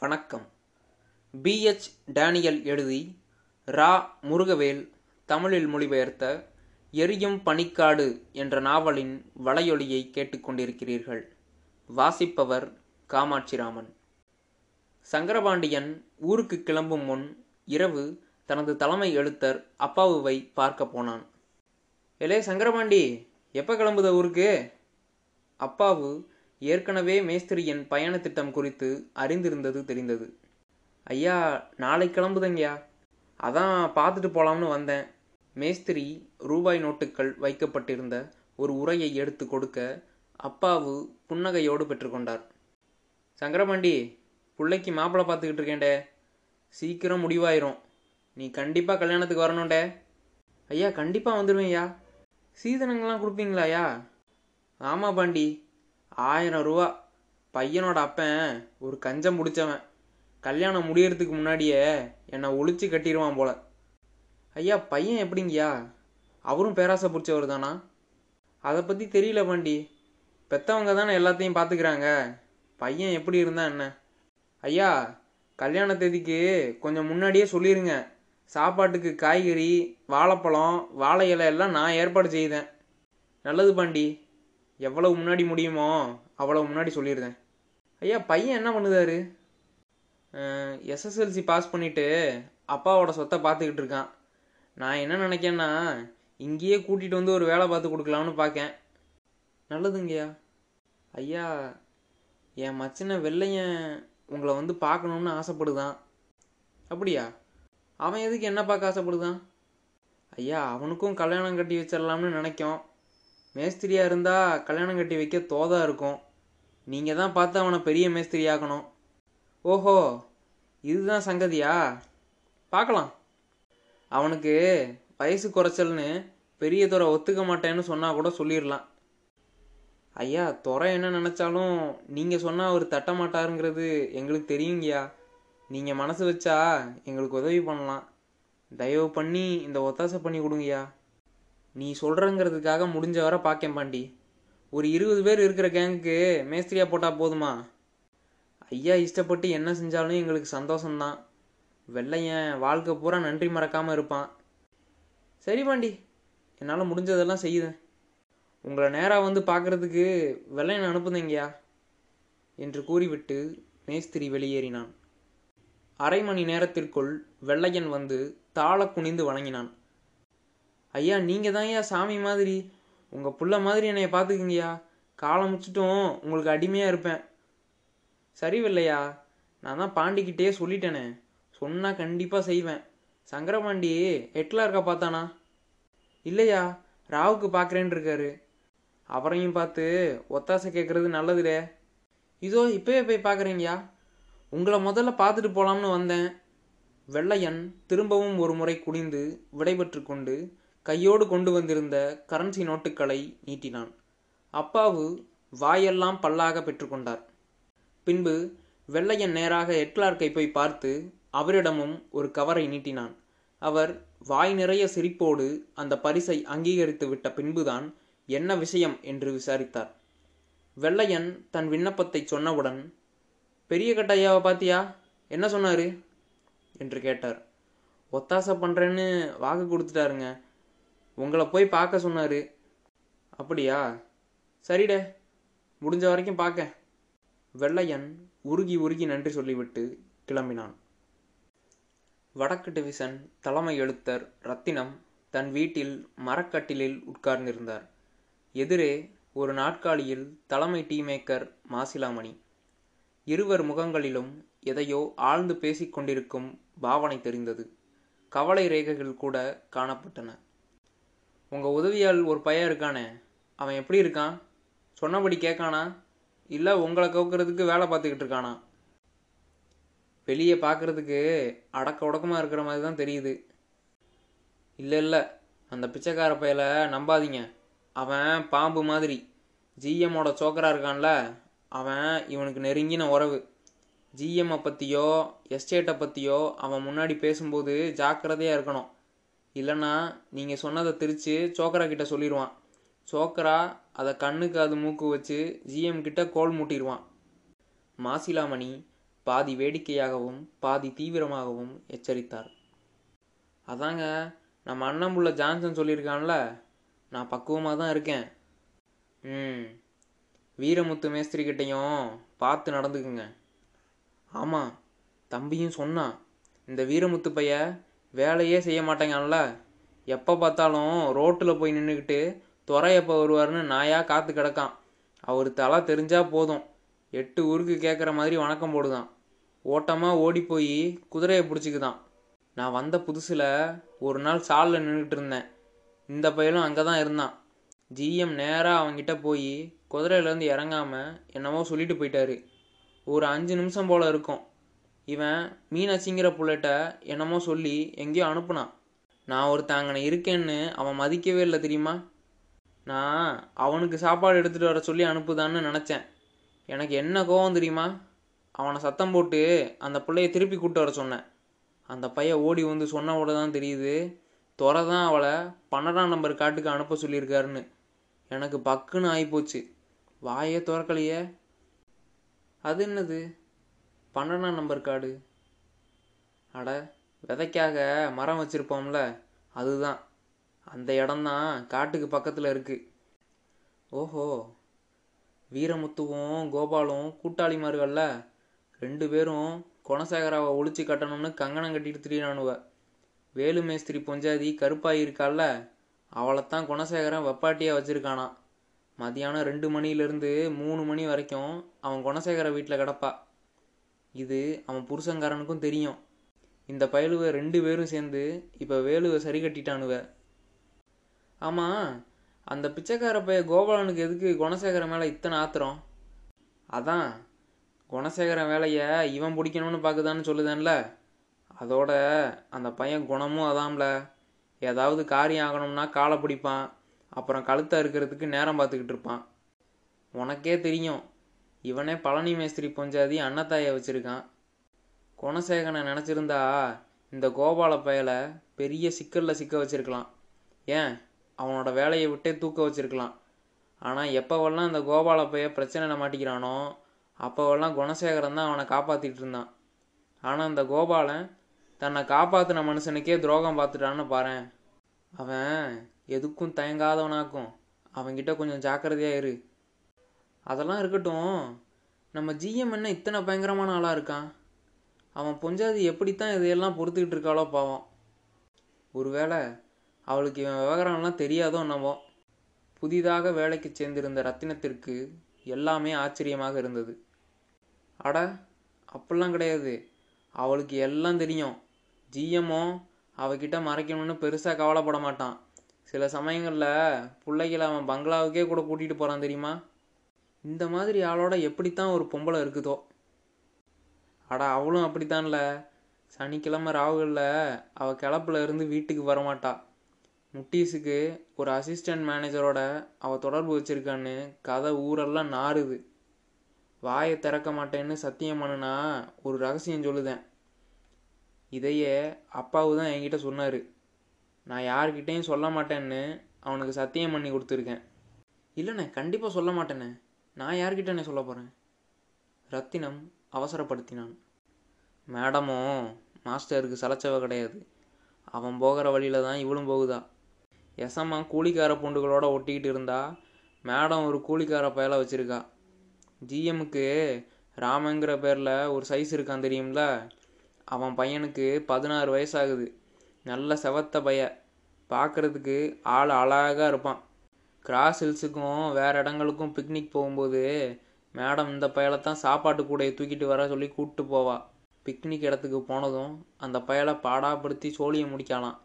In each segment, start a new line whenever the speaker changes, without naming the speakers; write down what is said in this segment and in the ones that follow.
வணக்கம். PH Daniel எழுதி ரா. முருகவேல் தமிழில் மொழிபெயர்த்த எரியும் பனிக்காடு என்ற நாவலின் வலையொலியை கேட்டுக்கொண்டிருக்கிறீர்கள் வாசிப்பவர் காமாட்சிராமன். சங்கரபாண்டியன் ஊருக்கு கிளம்பும் முன் இரவு தனது தலைமை எழுத்தர் அப்பாவுவை பார்க்க போனான். எலே சங்கரபாண்டி எப்போ கிளம்புத ஊருக்கு? அப்பாவு ஏற்கனவே மேஸ்திரியின் பயண திட்டம் குறித்து அறிந்திருந்தது தெரிந்தது. ஐயா நாளை கிளம்புதங்கய்யா. அதான் பார்த்துட்டு போலாம்னு வந்தேன். மேஸ்திரி ரூபாய் நோட்டுகள் வைக்கப்பட்டிருந்த ஒரு உரையை எடுத்து கொடுக்க அப்பாவு புன்னகையோடு பெற்றுக்கொண்டார் சங்கரபாண்டி பிள்ளைக்கு மாப்பிள்ளை பார்த்துக்கிட்டு இருக்கேன்டே சீக்கிரம் முடிவாயிரும். நீ கண்டிப்பாக கல்யாணத்துக்கு வரணும்டே ஐயா கண்டிப்பாக வந்துடுவேன் ஐயா. சீதனங்கள்லாம் கொடுப்பீங்களாயா ஆமாம் பாண்டி. ஆயிரம் ரூபா. பையனோட அப்பன் ஒரு கஞ்சம் முடிச்சவன் கல்யாணம் முடியறதுக்கு முன்னாடியே என்னை ஒழிச்சு கட்டிடுவான் போல. ஐயா பையன் எப்படிங்கய்யா? அவரும் பேராசை பிடிச்சவர் தானா? அதை பற்றி தெரியல பாண்டி. பெத்தவங்க தானே எல்லாத்தையும் பார்த்துக்கிறாங்க பையன் எப்படி இருந்தா என்ன? ஐயா கல்யாண தேதிக்கு கொஞ்சம் முன்னாடியே சொல்லிடுங்க சாப்பாட்டுக்கு காய்கறி வாழைப்பழம் வாழை இலை எல்லாம் நான் ஏற்பாடு செய்தேன். நல்லது பாண்டி. எவ்வளவு முன்னாடி முடியுமோ அவ்வளவு முன்னாடி சொல்லிடுறேன் ஐயா பையன் என்ன பண்ணுதாரு? எஸ்எஸ்எல்சி பாஸ் பண்ணிட்டு அப்பாவோட சொத்தை பார்த்துக்கிட்டு இருக்கான். நான் என்ன நினைக்கேன்னா இங்கேயே கூட்டிகிட்டு வந்து ஒரு வேலை பார்த்து கொடுக்கலாம்னு பார்க்கேன் நல்லதுங்கய்யா. ஐயா என் மச்சின வெள்ளையன் உங்களை வந்து பார்க்கணுன்னு ஆசைப்படுதான். அப்படியா? அவன் எதுக்கு என்ன பார்க்க ஆசைப்படுதான்? ஐயா அவனுக்கும் கல்யாணம் கட்டி வச்சிடலாம்னு நினைக்கும். மேஸ்திரியாக இருந்தால் கல்யாணம் கட்டி வைக்க தோதாக இருக்கும். நீங்கள் தான் பார்த்து அவனை பெரிய மேஸ்திரி ஆக்கணும். ஓஹோ இதுதான் சங்கதியா? பார்க்கலாம். அவனுக்கு வயசு குறைச்சல்னு பெரிய துறை ஒத்துக்க மாட்டேன்னு சொன்னால் கூட சொல்லிடலாம். ஐயா துறை என்ன நினச்சாலும் நீங்கள் சொன்னால் அவர் தட்ட மாட்டாருங்கிறது எங்களுக்கு தெரியுங்கய்யா. நீங்கள் மனசு வச்சா எங்களுக்கு உதவி பண்ணலாம். தயவு பண்ணி இந்த ஒத்தாசை பண்ணி கொடுங்கய்யா. நீ சொல்கிறங்கிறதுக்காக முடிஞ்ச வர பாக்கேன் பாண்டி. ஒரு இருபது பேர் இருக்கிற கேங்குக்கு மேஸ்திரியா போட்டால் போதுமா? ஐயா இஷ்டப்பட்டு என்ன செஞ்சாலும் எங்களுக்கு சந்தோஷம்தான். வெள்ளையன் வாழ்க்கை பூரா நன்றி மறக்காமல் இருப்பான். சரி பாண்டி என்னால் முடிஞ்சதெல்லாம் செய்யுதேன். உங்களை நேராக வந்து பார்க்குறதுக்கு வெள்ளையன் அனுப்புதங்கய்யா என்று கூறிவிட்டு மேஸ்திரி வெளியேறினான். அரை மணி நேரத்திற்குள் வெள்ளையன் வந்து தாள குனிந்து வணங்கினான். ஐயா நீங்கள் தான் ஐயா சாமி மாதிரி. உங்கள் புள்ள மாதிரி என்னைய பார்த்துக்குங்கய்யா காலம் முடிச்சிட்டும் உங்களுக்கு அடிமையாக இருப்பேன். சரிவில்லையா? நான் தான் பாண்டிக்கிட்டே சொல்லிட்டேனே. சொன்னால் கண்டிப்பாக செய்வேன். சங்கரபாண்டி எட்லா இருக்கா பார்த்தானா? இல்லையா ராவுக்கு பார்க்குறேன்னு இருக்காரு. அவரையும் பார்த்து ஒத்தாசை கேட்குறது நல்லதுலே இதோ இப்போயே போய் பார்க்குறீங்கயா உங்களை முதல்ல பார்த்துட்டு போகலாம்னு வந்தேன். வெள்ளையன் திரும்பவும் ஒரு முறை குடிந்து விடைபெற்று கொண்டு கையோடு கொண்டு வந்திருந்த கரன்சி நோட்டுகளை நீட்டினான். அப்பாவு வாயெல்லாம் பல்லாக பெற்றுக்கொண்டார். பின்பு வெள்ளையன் நேராக எட்லார்க்கை போய் பார்த்து அவரிடமும் ஒரு கவரை நீட்டினான். அவர் வாய் நிறைய சிரிப்போடு அந்த பரிசை அங்கீகரித்து விட்ட பின்புதான் என்ன விஷயம் என்று விசாரித்தார். வெள்ளையன் தன் விண்ணப்பத்தை சொன்னவுடன் பெரிய கட்டையாவை பாத்தியா? என்ன சொன்னாரு? என்று கேட்டார். ஒத்தாசை பண்ணுறேன்னு வாக்கு கொடுத்துட்டாருங்க. உங்களை போய் பார்க்க சொன்னார். அப்படியா? சரிடே முடிஞ்ச வரைக்கும் பார்க்க. வெள்ளையன் உருகி உருகி நன்றி சொல்லிவிட்டு கிளம்பினான். வடக்கு டிவிசன் தலைமை எழுத்தர் ரத்தினம் தன் வீட்டில் மரக்கட்டிலில் உட்கார்ந்திருந்தார். எதிரே ஒரு நாட்காலியில் தலைமை டீமேக்கர் மாசிலாமணி. இருவர் முகங்களிலும் எதையோ ஆழ்ந்து பேசிக்கொண்டிருக்கும் பாவனை தெரிந்தது. கவலை ரேகைகள் கூட காணப்பட்டன. உங்கள் உதவியால் ஒரு பையன் இருக்கானே அவன் எப்படி இருக்கான்? சொன்னபடி கேட்கானா? இல்லை உங்களை கவுக்கிறதுக்கு வேலை பார்த்துக்கிட்டு இருக்கானா? வெளியே பார்க்குறதுக்கு அடக்க உடக்கமாக இருக்கிற மாதிரி தான் தெரியுது. இல்லை இல்லை அந்த பிச்சைக்கார பையலை நம்பாதீங்க. அவன் பாம்பு மாதிரி. ஜிஎம்மோட சோக்கரா இருக்கான்ல அவன் இவனுக்கு நெருங்கின உறவு. ஜிஎம்மை பற்றியோ எஸ்டேட்டை பற்றியோ அவன் முன்னாடி பேசும்போது ஜாக்கிரதையாக இருக்கணும். இல்லைன்னா நீங்கள் சொன்னதை திரித்து சோக்கரா கிட்ட சொல்லிடுவான் சோக்கரா அதை கண்ணுக்கு அது மூக்கு வச்சு ஜிஎம் கிட்ட கோல் மூட்டிடுவான் மாசிலாமணி பாதி வேடிக்கையாகவும் பாதி தீவிரமாகவும் எச்சரித்தார். அதாங்க நம்ம அண்ணம்புள்ள ஜான்சன் சொல்லியிருக்கான்ல நான் பக்குவமாக தான் இருக்கேன். ம் வீரமுத்து மேஸ்திரி கிட்டையும் பார்த்து நடந்துக்குங்க. ஆமாம் தம்பியும் சொன்னான் இந்த வீரமுத்து பைய வேலையே செய்ய மாட்டேங்கான்ல எப்போ பார்த்தாலும் ரோட்டில் போய் நின்றுக்கிட்டு துறை எப்போ வருவாருன்னு நாயா காத்து கிடக்கான். அவர் தலை தெரிஞ்சால் போதும். எட்டு ஊருக்கு கேட்குற மாதிரி வணக்கம் போடுதான். ஓட்டமாக ஓடி போய் குதிரையை பிடிச்சிக்குதான். நான் வந்த புதுசில் ஒரு நாள் சாலில் நின்றுட்டு இருந்தேன். இந்த பையலும் அங்கே தான் இருந்தான். ஜிஎம் நேராக அவங்கிட்ட போய் குதிரையிலேருந்து இறங்காமல் என்னமோ சொல்லிட்டு போயிட்டாரு. ஒரு அஞ்சு நிமிஷம் போல் இருக்கும். இவன் மீனாட்சிங்கிற புள்ளட்ட என்னமோ சொல்லி எங்கேயோ அனுப்புனான். நான் ஒருத்தன் அங்கனை இருக்கேன்னு அவன் மதிக்கவே இல்லை தெரியுமா? நான் அவனுக்கு சாப்பாடு எடுத்துகிட்டு வர சொல்லி அனுப்புதான்னு நினச்சேன். எனக்கு என்ன கோவம் தெரியுமா? அவனை சத்தம் போட்டு அந்த பிள்ளைய திருப்பி கூப்பிட்டு வர சொன்னேன். அந்த பையன் ஓடி வந்து சொன்னவோட தான் தெரியுது. துறை தான் அவளை பன்னெண்டாம் நம்பர் காட்டுக்கு அனுப்ப சொல்லியிருக்காருன்னு. எனக்கு பக்குன்னு ஆகிப்போச்சு வாயே துறக்கலையே. அது என்னது? பன்னெண்டாம் நம்பர் காடு அட விதைக்காக மரம் வச்சுருப்போம்ல அதுதான். அந்த இடம்தான் காட்டுக்கு பக்கத்தில் இருக்குது ஓஹோ வீரமுத்துவும் கோபாலும் கூட்டாளிமார்கள்ல ரெண்டு பேரும் குணசேகராவை ஒழிச்சு கட்டணும்னு கங்கணம் கட்டிட்டு திரியிறானுவ. வேலு மேஸ்திரி பொஞ்சாதி கருப்பாகி இருக்கால அவளைத்தான் குணசேகரன் வெப்பாட்டியாக வச்சுருக்கானான் மதியானம் ரெண்டு மணிலேருந்து மூணு மணி வரைக்கும் அவன் குணசேகர வீட்டில் கிடப்பா. இது அவன் புருஷங்காரனுக்கும் தெரியும். இந்த பயலுவை ரெண்டு பேரும் சேர்ந்து இப்போ வேலுவை சரி கட்டிட்டானுவ. ஆமாம் அந்த பிச்சைக்கார பைய கோபாலனுக்கு எதுக்கு குணசேகரன் மேலே இத்தனை ஆத்திரம்? அதான் குணசேகரன் வேலையை இவன் பிடிக்கணும்னு பார்க்குதான்னு சொல்லுதேன்ல. அதோட அந்த பையன் குணமும் அதான்ல ஏதாவது காரியம் ஆகணும்னா காலை பிடிப்பான். அப்புறம் கழுத்தை இருக்கிறதுக்கு நேரம் பார்த்துக்கிட்டு இருப்பான். உனக்கே தெரியும் இவனே பழனி மேஸ்திரி பொஞ்சாதி அன்னத்தாயை வச்சுருக்கான். குணசேகரனை நினச்சிருந்தா இந்த கோபால பயலை பெரிய சிக்கலில் சிக்க வச்சிருக்கலாம். ஏன்? அவனோட வேலையை விட்டே தூக்க வச்சிருக்கலாம். ஆனால் எப்போவெல்லாம் இந்த கோபால பைய பிரச்சனையில் மாட்டிக்கிறானோ அப்போவெல்லாம் குணசேகரன் தான் அவனை காப்பாற்றிட்டு இருந்தான். ஆனால் இந்த கோபாலன் தன்னை காப்பாற்றின மனுஷனுக்கே துரோகம் பார்த்துட்டான்னு பாரு அவன் எதுக்கும் தயங்காதவனாக்கும். அவன்கிட்ட கொஞ்சம் ஜாக்கிரதையாக இரு. அதெல்லாம் இருக்கட்டும். நம்ம ஜிஎம் என்ன இத்தனை பயங்கரமான ஆளாக இருக்கான்? அவன் பொஞ்சாதி எப்படித்தான் இதையெல்லாம் பொறுத்துக்கிட்டு இருக்காளோ பாவம். ஒருவேளை அவளுக்கு இவன் விவகாரம்லாம் தெரியாதோ என்னவோ. புதிதாக வேலைக்கு சேர்ந்திருந்த ரத்தினத்திற்கு எல்லாமே ஆச்சரியமாக இருந்தது. அட அப்படிலாம் கிடையாது. அவளுக்கு எல்லாம் தெரியும். ஜிஎம்மோ அவகிட்ட மறைக்கணும்னு பெருசாக கவலைப்பட மாட்டான். சில சமயங்களில் பிள்ளைகளை அவன் பங்களாவுக்கே கூட கூட்டிகிட்டு போகிறான் தெரியுமா? இந்த மாதிரி ஆளோட எப்படித்தான் ஒரு பொம்பளை இருக்குதோ. அடா அவளும் அப்படித்தான்ல. சனிக்கிழமை ராகுலில் அவள் கிளப்புல இருந்து வீட்டுக்கு வரமாட்டா. முட்டீஸுக்கு ஒரு அசிஸ்டன்ட் மேனேஜரோட அவள் தொடர்பு வச்சிருக்கான்னு கதை ஊரெல்லாம் நாறுது. வாயை திறக்க மாட்டேன்னு சத்தியம் பண்ணுனா ஒரு ரகசியம் சொல்லுதேன். இதையே அப்பாவு தான் என்கிட்ட சொன்னார். நான் யார்கிட்டேயும் சொல்ல மாட்டேன்னு அவனுக்கு சத்தியம் பண்ணி கொடுத்துருக்கேன். இல்லைண்ணே கண்டிப்பாக சொல்ல மாட்டேண்ணே. நான் யார்கிட்டண்ணே சொல்ல போகிறேன் ரத்தினம் அவசரப்படுத்தினான். மேடமும் மாஸ்டருக்கு சலைச்சவ கிடையாது. அவன் போகிற வழியில் தான் இவளும் போகுதா? எசம்மா கூலிக்கார பூண்டுகளோட ஒட்டிக்கிட்டு இருந்தா மேடம் ஒரு கூலிக்கார பயலை வச்சுருக்கா. ஜிஎம்முக்கு ராமங்கிற பேரில் ஒரு சைஸ் இருக்கான் தெரியும்ல? அவன் பையனுக்கு பதினாறு வயசாகுது. நல்ல செவத்த பைய. பார்க்குறதுக்கு ஆள் அழகாக இருப்பான். கிராஸ் ஹில்ஸுக்கும் வேறு இடங்களுக்கும் பிக்னிக் போகும்போது மேடம் இந்த பயலைத்தான் தான் சாப்பாட்டு கூடையை தூக்கிட்டு வர சொல்லி கூப்பிட்டு போவா. பிக்னிக் இடத்துக்கு போனதும் அந்த பயலை பாடாப்படுத்தி சோழியை முடிக்கலாம்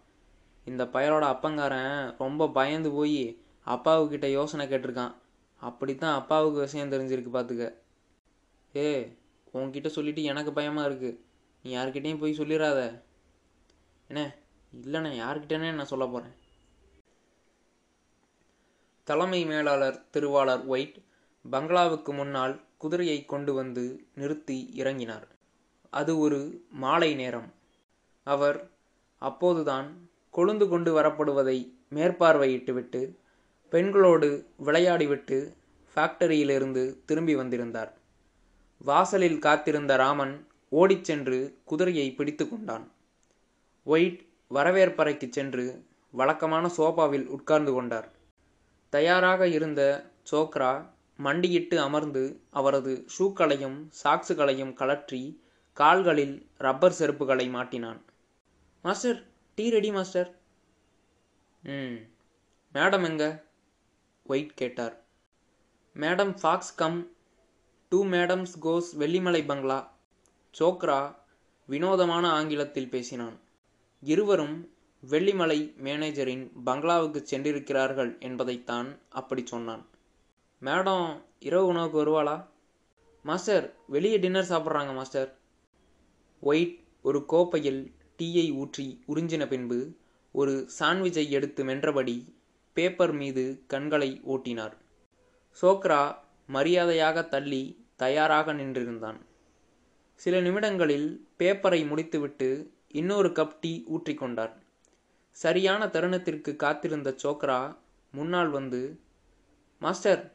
இந்த பயலோட அப்பங்காரன் ரொம்ப பயந்து போய் அப்பாவுக்கிட்ட யோசனை கேட்டிருக்கான். அப்படித்தான் அப்பாவுக்கு விஷயம் தெரிஞ்சிருக்கு பார்த்துக்க ஏ உன்கிட்ட சொல்லிட்டு எனக்கு பயமாக இருக்குது நீ யார்கிட்டேயும் போய் சொல்லிடாத என்ன இல்லைண்ணே யார்கிட்டனே நான் சொல்ல போகிறேன் தலைமை மேலாளர் திருவாளர் ஒயிட் பங்களாவுக்கு முன்னால் குதிரையை கொண்டு வந்து நிறுத்தி இறங்கினார். அது ஒரு மாலை நேரம். அவர் அப்போதுதான் கொழுந்து கொண்டு வரப்படுவதை மேற்பார்வையிட்டுவிட்டு பெண்களோடு விளையாடிவிட்டு ஃபேக்டரியிலிருந்து திரும்பி வந்திருந்தார். வாசலில் காத்திருந்த ராமன் ஓடிச் சென்று குதிரையை பிடித்து கொண்டான். ஒயிட் வரவேற்பறைக்குச் சென்று வழக்கமான சோபாவில் உட்கார்ந்து கொண்டார். தயாராக இருந்த சோக்ரா மண்டியிட்டு அமர்ந்து அவரது ஷூக்களையும் சாக்ஸுகளையும் கழற்றி கால்களில் ரப்பர் செருப்புகளை மாட்டினான். Master tea ready master. Hmm madam எங்க? ஒயிட் கேட்டார். Madam Fox come. Two madams goes Vellimalai bungalow. சோக்ரா வினோதமான ஆங்கிலத்தில் பேசினான். இருவரும் வெள்ளிமலை மேனேஜரின் பங்களாவுக்கு சென்றிருக்கிறார்கள் என்பதைத்தான் அப்படி சொன்னான். மேடம் இரவு உணவுக்கு வருவாளா? மாஸ்டர் வெளியே டின்னர் சாப்பிட்றாங்க மாஸ்டர். ஒயிட் ஒரு கோப்பையில் டீயை ஊற்றி உறிஞ்சின பின்பு ஒரு சாண்ட்விச்சை எடுத்து மென்றபடி பேப்பர் மீது கண்களை ஓட்டினார். சோக்ரா மரியாதையாக தள்ளி தயாராக நின்றிருந்தான். சில நிமிடங்களில் பேப்பரை முடித்துவிட்டு இன்னொரு கப் டீ ஊற்றிக்கொண்டார் சரியான தருணத்திற்கு காத்திருந்த சோக்ரா முன்னால் வந்து master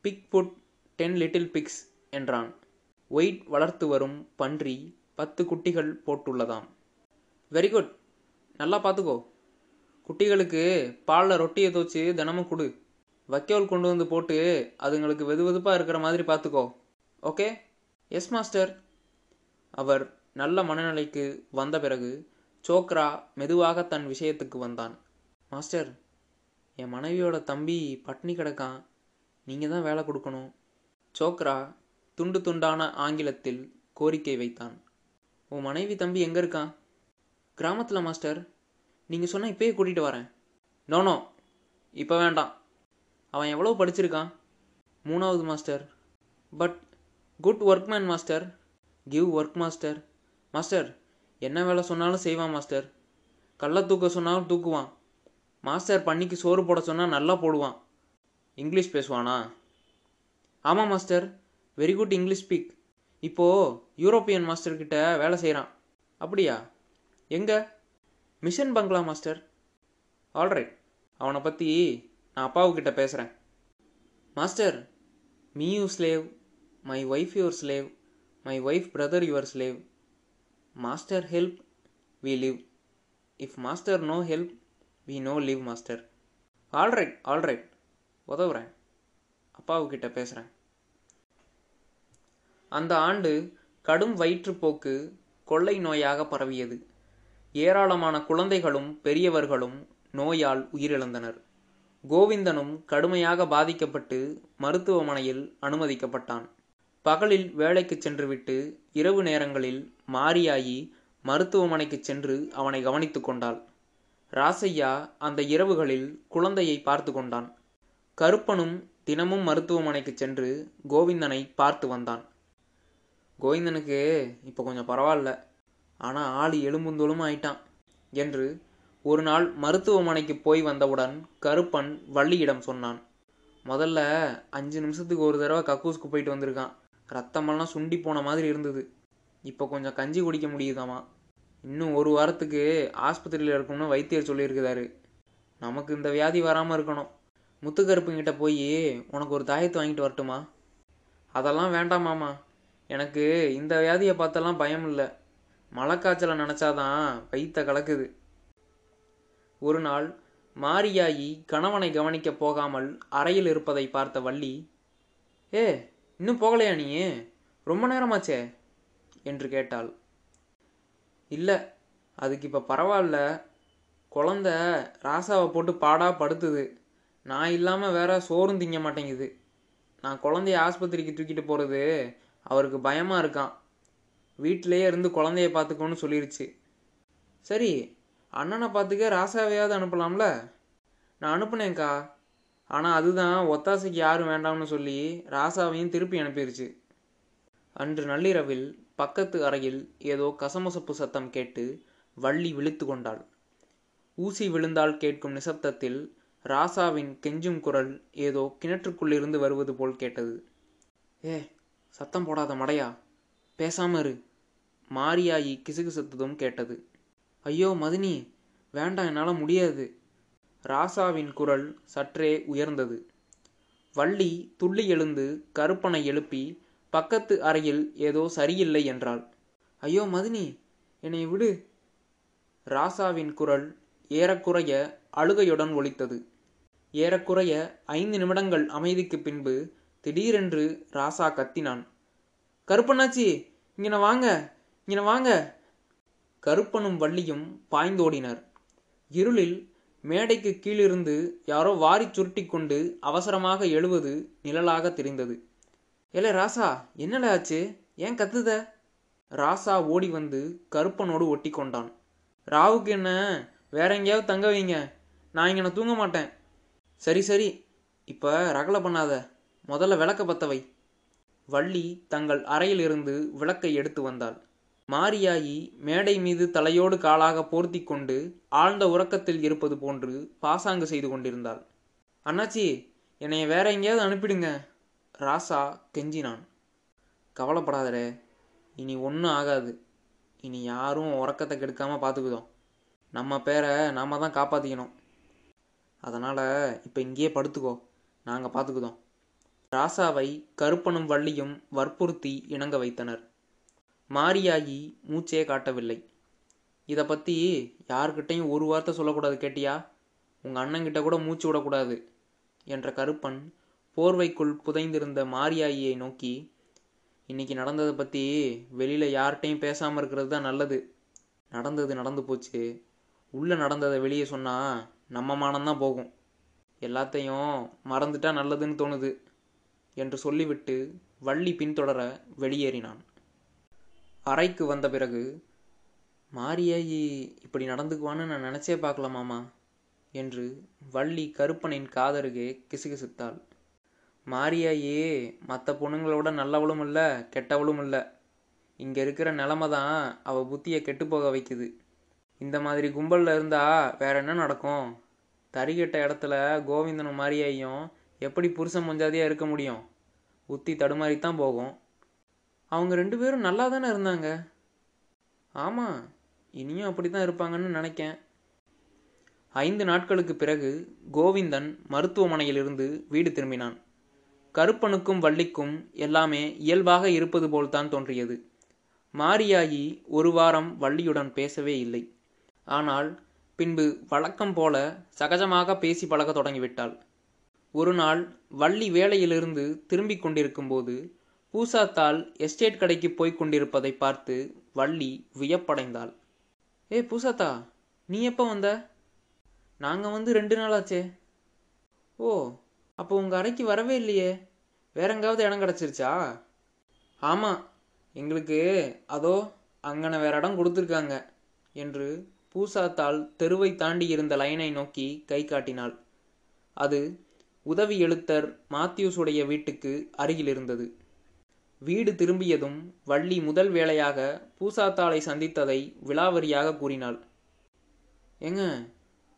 pig put ten little pigs என்றான். ஒயிட் வளர்த்து வரும் பன்றி பத்து குட்டிகள் போட்டுள்ளதாம். Very good. நல்லா பார்த்துக்கோ. குட்டிகளுக்கு பாலில் ரொட்டியை தோச்சு தினமும் கொடு. வைக்கோல் கொண்டு வந்து போட்டு அதுங்களுக்கு வெது வெதுப்பாக இருக்கிற மாதிரி பார்த்துக்கோ. ஓகே? Yes master. அவர் நல்ல மனநிலைக்கு வந்த பிறகு சோக்ரா மெதுவாக தன் விஷயத்துக்கு வந்தான். மாஸ்டர் என் மனைவியோட தம்பி பட்னி கிடக்கான். நீங்கள் தான் வேலை கொடுக்கணும். சோக்ரா துண்டு துண்டான ஆங்கிலத்தில் கோரிக்கை வைத்தான். உன் மனைவி தம்பி எங்கே இருக்கான்? கிராமத்தில் மாஸ்டர். நீங்கள் சொன்னால் இப்பயே கூட்டிகிட்டு வரேன். நோனோ இப்போ வேண்டாம். அவன் எவ்வளோ படிச்சிருக்கான்? மூணாவது master. But good workman master. Give work master. Master என்ன வேலை சொன்னாலும் செய்வான் மாஸ்டர். கள்ள தூக்க சொன்னாலும் தூக்குவான். மாஸ்டர் பண்ணிக்கு சோறு போட சொன்னால் நல்லா போடுவான். இங்கிலீஷ் பேசுவானா? ஆமாம் master. Very good English speak இப்போது யூரோப்பியன் மாஸ்டர்கிட்ட வேலை செய்கிறான் அப்படியா? எங்கே? மிஷன் பங்களா மாஸ்டர். ஆல்ரைட் அவனை பற்றி நான் அப்பாவுக்கிட்ட பேசுகிறேன் master me you slave my wife your slave my wife brother your slave master help we live if master no help we no live master alright alright உதவுறேன். அப்பாவுக்கிட்ட பேசுகிறேன் அந்த ஆண்டு கடும் வயிற்றுப்போக்கு கொள்ளை நோயாக பரவியது. ஏராளமான குழந்தைகளும் பெரியவர்களும் நோயால் உயிரிழந்தனர். கோவிந்தனும் கடுமையாக பாதிக்கப்பட்டு மருத்துவமனையில் அனுமதிக்கப்பட்டான். பகலில் வேலைக்கு சென்றுவிட்டு இரவு நேரங்களில் மாரியாயி மருத்துவமனைக்கு சென்று அவனை கவனித்து கொண்டாள். ராசையா அந்த இரவுகளில் குழந்தையை பார்த்து கொண்டான். கருப்பனும் தினமும் மருத்துவமனைக்கு சென்று கோவிந்தனை பார்த்து வந்தான். கோவிந்தனுக்கு இப்போ கொஞ்சம் பரவாயில்ல ஆனால் ஆள் எலும்புந்தோளும் ஆயிட்டான் என்று ஒரு நாள் மருத்துவமனைக்கு போய் வந்தவுடன் கருப்பன் வள்ளியிடம் சொன்னான். முதல்ல அஞ்சு நிமிஷத்துக்கு ஒரு தடவை கக்கூஸ்க்கு போயிட்டு வந்திருக்கான். ரத்தமெல்லாம் சுண்டி போன மாதிரி இருந்தது. இப்போ கொஞ்சம் கஞ்சி குடிக்க முடியுதாமா? இன்னும் ஒரு வாரத்துக்கு ஆஸ்பத்திரியில் இருக்கணும்னு வைத்தியர் சொல்லியிருக்கிறாரு. நமக்கு இந்த வியாதி வராமல் இருக்கணும். முத்துக்கருப்புங்கிட்ட போய் உனக்கு ஒரு தாயத்தை வாங்கிட்டு வரட்டுமா? அதெல்லாம் வேண்டாமாமா எனக்கு இந்த வியாதியை பார்த்தெல்லாம் பயம் இல்லை. மழைக்காய்ச்சலை நினச்சாதான் வைத்த கலக்குது. ஒரு நாள் மாரியாயி கணவனை கவனிக்க போகாமல் அறையில் இருப்பதை பார்த்த வள்ளி ஏ இன்னும் போகலையா நீ? ரொம்ப நேரமாச்சே. என்று கேட்டாள். இல்லை அதுக்கு இப்போ பரவாயில்ல. குழந்த ராசாவை போட்டு பாடா படுத்துது. நான் இல்லாமல் வேற சோறும் திங்க மாட்டேங்குது. நான் குழந்தைய ஆஸ்பத்திரிக்கு தூக்கிட்டு போகிறது அவருக்கு பயமாக இருக்கான் வீட்டிலேயே இருந்து குழந்தைய பார்த்துக்கோன்னு சொல்லிருச்சு. சரி அண்ணனை பார்த்துக்க ராசாவையாவது அனுப்பலாம்ல? நான் அனுப்புனேன்க்கா. ஆனால் அதுதான் ஒத்தாசைக்கு யாரும் வேண்டாம்னு சொல்லி ராசாவையும் திருப்பி அனுப்பிடுச்சு அன்று நள்ளிரவில் பக்கத்து அறையில் ஏதோ கசமுசப்பு சத்தம் கேட்டு வள்ளி விழித்து கொண்டாள். ஊசி விழுந்தால் கேட்கும் நிசப்தத்தில் ராசாவின் கெஞ்சும் குரல் ஏதோ கிணற்றுக்குள்ளிருந்து வருவது போல் கேட்டது. ஏ சத்தம் போடாத மடையா? பேசாம இரு மாரியாயி கிசுகிசுத்ததும் கேட்டது. ஐயோ மதினி வேண்டாம் என்னால் முடியாது ராசாவின் குரல் சற்றே உயர்ந்தது. வள்ளி துள்ளி எழுந்து கருப்பனை எழுப்பி பக்கத்து அறையில் ஏதோ சரியில்லை என்றாள். ஐயோ மதினி என்னை விடு. ராசாவின் குரல் ஏறக்குறைய அழுகையுடன் ஒலித்தது. ஏறக்குறைய ஐந்து நிமிடங்கள் அமைதிக்கு பின்பு திடீரென்று ராசா கத்தினான். கருப்பண்ணாச்சி இங்கன வாங்க இங்கன வாங்க. கருப்பனும் வள்ளியும் பாய்ந்தோடினர். இருளில் மேடைக்கு கீழிருந்து யாரோ வாரி சுருட்டி கொண்டு அவசரமாக எழுவது நிழலாக தெரிந்தது. ஏலே ராசா என்னல ஆச்சு? ஏன் கத்துத? ராசா ஓடி வந்து கருப்பனோடு ஒட்டி கொண்டான். ராவுக்கு என்ன வேற எங்கேயாவது தங்க வைங்க. நான் இங்கே தூங்க மாட்டேன். சரி சரி. இப்போ ரகலை பண்ணாத. முதல்ல விளக்க பத்தவை வள்ளி தங்கள் அறையிலிருந்து விளக்கை எடுத்து வந்தாள். மாரியாயி மேடை மீது தலையோடு காலாக போர்த்தி கொண்டு ஆழ்ந்த உறக்கத்தில் இருப்பது போன்று பாசாங்கு செய்து கொண்டிருந்தாள். அண்ணாச்சி என்னைய வேற எங்கேயாவது அனுப்பிடுங்க. ராசா கெஞ்சினான். கவலைப்படாதரே இனி ஒன்றும் ஆகாது. இனி யாரும் உறக்கத்தை கெடுக்காமல் பார்த்துக்குதோம் நம்ம பேரை நாம தான் காப்பாற்றிக்கணும் அதனால் இப்போ இங்கேயே படுத்துக்கோ. நாங்கள் பார்த்துக்குதோம் ராசாவை கருப்பனும் வள்ளியும் வற்புறுத்தி இணங்க வைத்தனர். மாரியாகி மூச்சே காட்டவில்லை. இதை பற்றி யார்கிட்டையும் ஒரு வார்த்தை சொல்லக்கூடாது கேட்டியா? உங்கள் அண்ணங்கிட்ட கூட மூச்சு விடக்கூடாது என்ற கருப்பன் போர்வைக்குள் புதைந்திருந்த மாரியாயியை நோக்கி இன்னைக்கு நடந்ததை பற்றி வெளியில் யார்கிட்டையும் பேசாமல் இருக்கிறது தான் நல்லது. நடந்தது நடந்து போச்சு. உள்ளே நடந்ததை வெளியே சொன்னால் நம்ம மானம்தான் போகும். எல்லாத்தையும் மறந்துட்டா நல்லதுன்னு தோணுது என்று சொல்லிவிட்டு வள்ளி பின்தொடர வெளியேறினான். அறைக்கு வந்த பிறகு மாரியாயி இப்படி நடந்துக்குவான்னு நான் நினச்சே பார்க்கலாமாமா? என்று வள்ளி கருப்பனின் காதருகே கிசுகிசுத்தாள். மாரியாயி மற்ற பொண்ணுங்களோட நல்லவளும் இல்லை கெட்டவளும் இல்லை. இங்கே இருக்கிற நிலமை தான் அவள் புத்தியை கெட்டு போக வைக்குது. இந்த மாதிரி கும்பலில் இருந்தால் வேற என்ன நடக்கும்? தறிகெட்ட இடத்துல கோவிந்தனும் மாரியாயும் எப்படி புருஷன் மொஞ்சாதியாக இருக்க முடியும்? புத்தி தடுமாறித்தான் போகும். அவங்க ரெண்டு பேரும் நல்லா தானே இருந்தாங்க? ஆமாம் இனியும் அப்படி தான் இருப்பாங்கன்னு நினைக்கேன். ஐந்து நாட்களுக்கு பிறகு கோவிந்தன் மருத்துவமனையிலிருந்து வீடு திரும்பினான். கருப்பனுக்கும் வள்ளிக்கும் எல்லாமே இயல்பாக இருப்பது போல்தான் தோன்றியது. மாரியாயி ஒரு வாரம் வள்ளியுடன் பேசவே இல்லை. ஆனால் பின்பு வழக்கம் போல சகஜமாக பேசி பழக தொடங்கிவிட்டாள். ஒரு நாள் வள்ளி வேலையிலிருந்து திரும்பிக் கொண்டிருக்கும்போது பூசாத்தாள் எஸ்டேட் கடைக்கு போய்க் கொண்டிருப்பதை பார்த்து வள்ளி வியப்படைந்தாள். ஏ பூசாத்தா நீ எப்போ வந்த? நாங்கள் வந்து ரெண்டு நாளாச்சே. ஓ அப்போ உங்கள் அறைக்கு வரவே இல்லையே. வேற எங்காவது இடம் கிடச்சிருச்சா? ஆமாம் எங்களுக்கு அதோ அங்கன வேற இடம் கொடுத்துருக்காங்க என்று பூசாத்தாள் தெருவை தாண்டி இருந்த லைனை நோக்கி கை காட்டினாள். அது உதவி எழுத்தர் மாத்யூஸுடைய வீட்டுக்கு அருகில் இருந்தது. வீடு திரும்பியதும் வள்ளி முதல் வேளையாக பூசாத்தாளை சந்தித்ததை விலாவரியாக கூறினாள். ஏங்க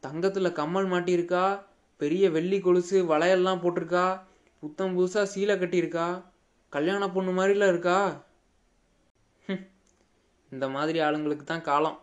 தங்கத்தில் கம்மல் மாட்டியிருக்கா? பெரிய வெள்ளி கொலுசு வளையல்லாம் போட்டிருக்கா? புத்தம் புதுசாக சீலை கட்டியிருக்கா? கல்யாண பொண்ணு மாதிரிலாம் இருக்கா? இந்த மாதிரி ஆளுங்களுக்கு தான் காலம்.